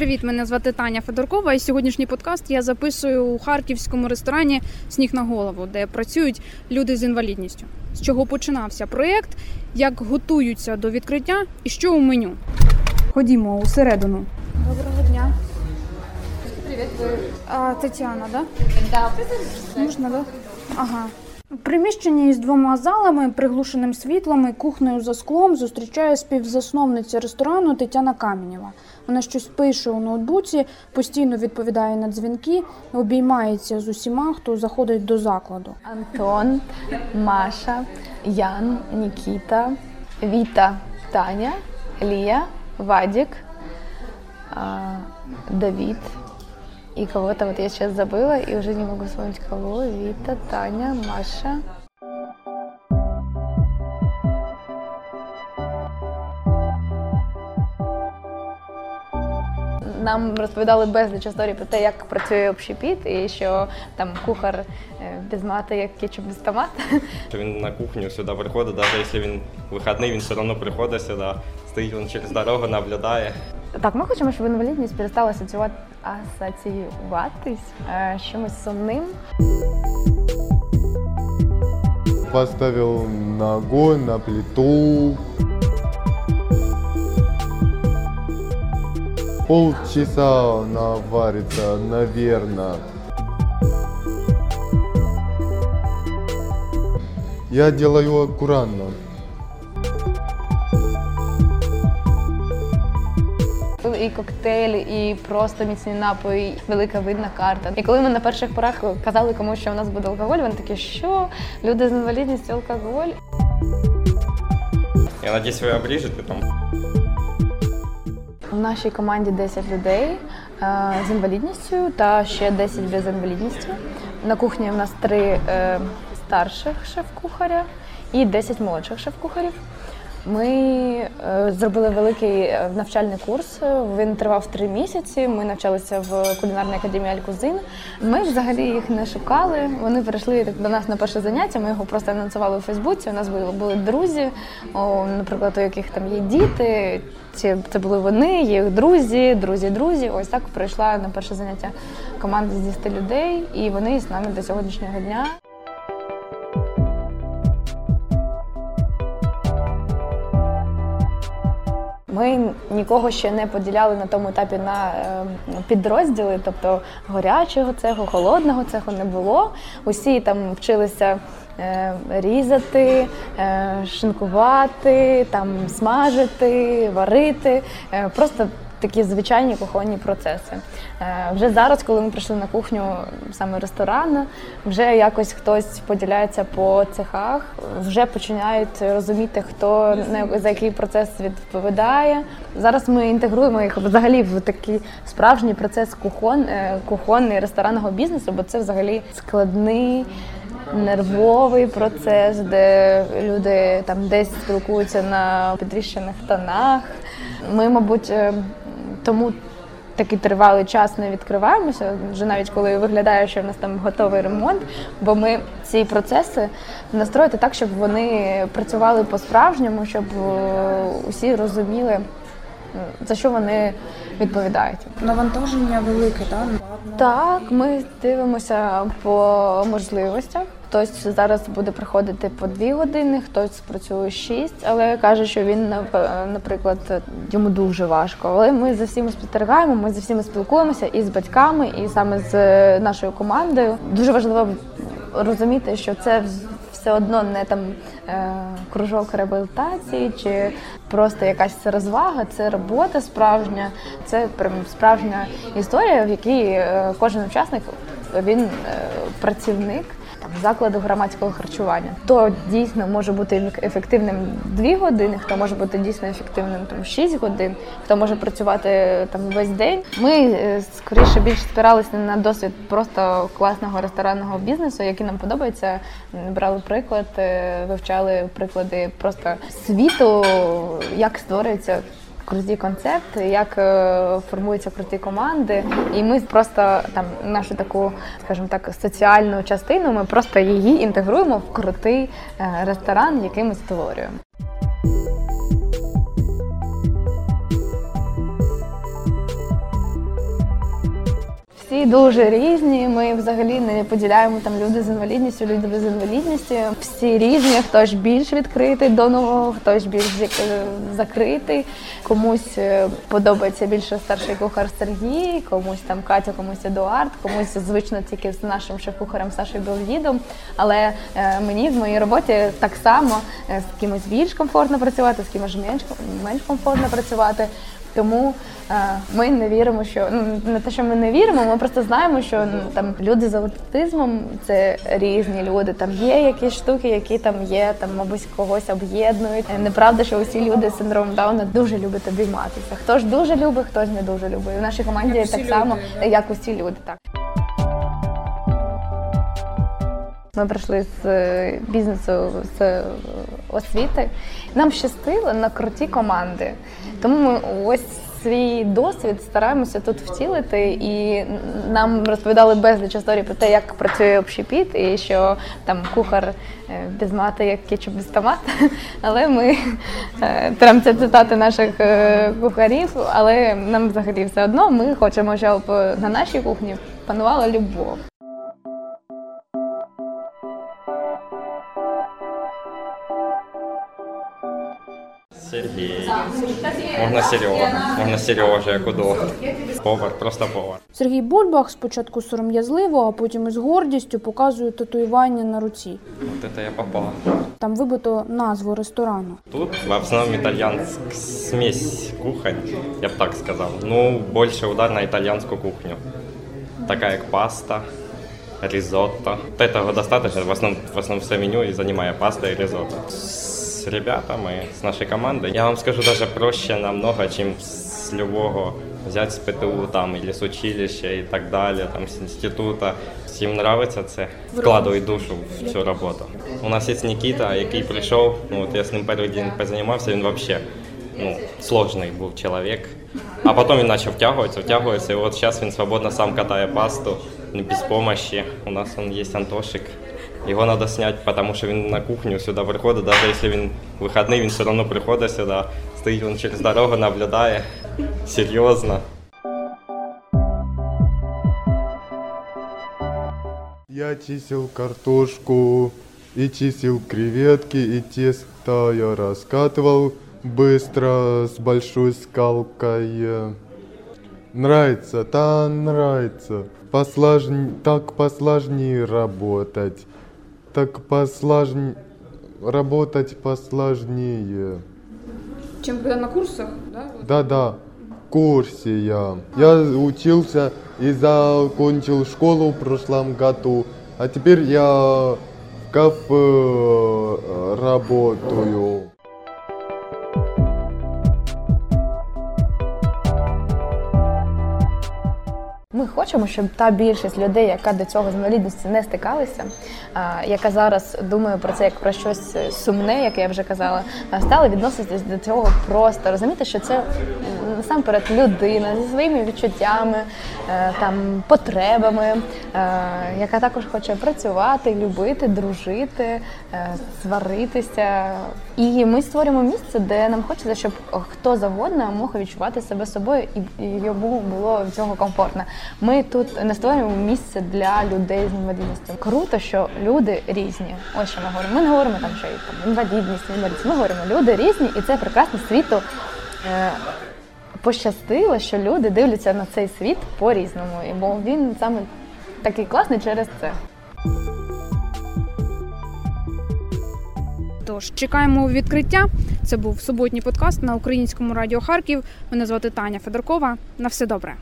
Привіт, мене звати Таня Федоркова. І сьогоднішній подкаст я записую у харківському ресторані Сніг на голову, де працюють люди з інвалідністю. З чого починався проєкт, як готуються до відкриття і що у меню. Ходімо усередину. Доброго дня. Привіт. А, Тетяна, да? Да, Можна, да? Ага. В приміщенні із двома залами, приглушеним світлом і кухнею за склом зустрічає співзасновниця ресторану Тетяна Камінєва. Вона щось пише у ноутбуці, постійно відповідає на дзвінки, обіймається з усіма, хто заходить до закладу. Антон, Маша, Ян, Никита, Вита, Таня, Лия, Вадик, а, Давид. И кого-то вот я сейчас забыла и уже не могу вспомнить кого. Вита, Таня, Маша. Нам розповідали безліч історій про те, як працює общепіт, і що там кухар е, без мати, як кетчуп без томата. Він на кухню сюди приходить, навіть якщо він вихідний, він все одно приходить сюди, стоїть він через дорогу, наблюдає. Так, ми хочемо, щоб інвалідність перестала асоціювати, асоціюватись з чимось сумним. Поставил на огонь, на плиту. Полчаса она варится, наверное. Я делаю аккуратно. І коктейлі, і просто міцні напої, велика видна карта. І коли ми на перших порах казали комусь, що у нас буде алкоголь, вони такі, що люди з інвалідністю алкоголь. Я надіюсь, ви обріжете там. В нашій команді 10 людей е, з інвалідністю та ще 10 без інвалідності. На кухні в нас три е, старших шеф-кухаря і 10 молодших шеф-кухарів. Ми е, зробили великий е, навчальний курс. Він тривав три місяці. Ми навчалися в кулінарній академії Алькузин. Ми взагалі їх не шукали. Вони прийшли до нас на перше заняття. Ми його просто анонсували у Фейсбуці. У нас були, були друзі, наприклад, у яких там є діти. Ці це були вони, їх друзі, друзі, друзі. Ось так прийшла на перше заняття команда з 10 людей, і вони з нами до сьогоднішнього дня. Ми нікого ще не поділяли на тому етапі на е, підрозділи, тобто гарячого цеху, холодного цеху не було. Усі там вчилися е, різати, е, шинкувати, там смажити, варити. Просто такі звичайні кухонні процеси. Е, Вже зараз, коли ми прийшли на кухню саме ресторану, вже якось хтось поділяється по цехах, вже починають розуміти, хто за який процес відповідає. Зараз ми інтегруємо їх взагалі в такий справжній процес кухон, е, кухонний ресторанного бізнесу, бо це взагалі складний. Нервовий процес, де люди там десь спілкуються на підвищених тонах. Ми, мабуть, е, тому такий тривалий час не відкриваємося, вже навіть коли виглядає, що в нас там готовий ремонт, бо ми ці процеси настроїти так, щоб вони працювали по-справжньому, щоб е, усі розуміли, за що вони відповідають. Навантаження велике, так? Так, ми дивимося по можливостях. Хтось зараз буде приходити по дві години, хтось працює шість, але каже, що він наприклад йому дуже важко. Але ми за всіми спостерігаємо, ми за всіми спілкуємося і з батьками, і саме з нашою командою. Дуже важливо розуміти, що це все одно не там е, кружок реабілітації чи просто якась розвага, це робота справжня, це прям справжня історія, в якій е, кожен учасник він е, працівник закладу громадського харчування. Хто дійсно може бути ефективним 2 години, хто може бути дійсно ефективним там 6 годин, хто може працювати там весь день. Ми е, скоріше більш спиралися на досвід просто класного ресторанного бізнесу, який нам подобається. Брали приклад, е, вивчали приклади просто світу, як створюється круті концепти, як е, формуються круті команди. І ми просто там нашу таку, скажімо так, соціальну частину, ми просто її інтегруємо в крутий е, ресторан, який ми створюємо. Всі дуже різні. Ми взагалі не поділяємо там люди з інвалідністю, люди без інвалідності. Всі різні. Хтось більш відкритий до нового, хтось більш закритий. Комусь е, подобається більше старший кухар Сергій, комусь там Катя, комусь Едуард, комусь звично тільки з нашим шеф-кухарем Сашою Білоїдом. Але е, мені в моїй роботі так само е, з кимось більш комфортно працювати, з кимось менш комфортно працювати. Тому е, ми не віримо, що ну не те, що ми не віримо, ми просто знаємо, що ну, там люди з аутизмом це різні люди. Там є якісь штуки, які там є, там мабуть когось об'єднують. Е, Неправда, що усі люди з синдромом Дауна дуже люблять обійматися. Хто ж дуже любить, хтось не дуже любить. В нашій команді Як так само, люди, як усі люди. Так. Ми прийшли з е, бізнесу з освіти. Нам щастило на круті команди. Тому ми ось свій досвід стараємося тут втілити, і нам розповідали безліч історій про те, як працює общепіт, і що там кухар е, без мати, як кетчуп без томата. Але ми е, прям це цитати наших е, кухарів, але нам взагалі все одно. Ми хочемо, щоб на нашій кухні панувала любов. Сергій. Можна Серега. Можна Сережа, як удобно. Повар, просто повар. Сергій Бульбах спочатку сором'язливо, а потім із гордістю показує татуювання на руці. Вот это я попал. Там вибито назву ресторану. Тут в основном итальянская смесь кухонь, я бы так сказал. Ну, больше удар на итальянскую кухню. Такая как паста, ризотто. Вот этого достаточно, в основном, в основном все меню и занимая паста и ризотто. С ребятами, с нашей командой, я вам скажу, даже проще намного, чем с любого взять с ПТУ там или с училища и так далее, там с института. Всім нравиться це, вкладують душу в цю роботу. У нас є Нікіта, який прийшов, ну от я з ним перший день позанімався, він взагалі ну, сложний був чоловік. А потім він почав втягуватися, втягуватися, і от зараз він свободно сам катає пасту, без допомоги. У нас є Антошик. Його треба зняти, тому що він на кухню сюди приходить, навіть якщо він вихідний, він все одно приходить сюди, стоїть він через дорогу, наблюдає серйозно. Я чистил картошку и чистил креветки, и тесто я раскатывал быстро с большой скалкой. Нравится, да, нравится. Посложнее, так посложнее работать. Так посложнее, работать посложнее. Чим буде на курсах, да? Да-да, курсе я. Я учился и закончил школу в прошлом году, а теперь я в кафе э, работаю. Хочемо, щоб та більшість людей, яка до цього з інвалідністю не стикалися, яка зараз думає про це як про щось сумне, як я вже казала, стали відноситись до цього просто. Розуміти, що це насамперед людина зі своїми відчуттями, е, там потребами, е, яка також хоче працювати, любити, дружити, е, сваритися. І ми створюємо місце, де нам хочеться, щоб хто завгодно мог відчувати себе собою і і йому було від цього комфортно. Ми тут не створюємо місце для людей з інвалідністю. Круто, що люди різні. Ось що ми говоримо. Ми не говоримо там, що там інвалідність, інвалідність. Ми говоримо, люди різні, і це прекрасно світу. Пощастило, що люди дивляться на цей світ по-різному, бо він саме такий класний через це. Тож чекаємо відкриття. Це був суботній подкаст на українському радіо Харків. Мене звати Таня Федоркова. На все добре.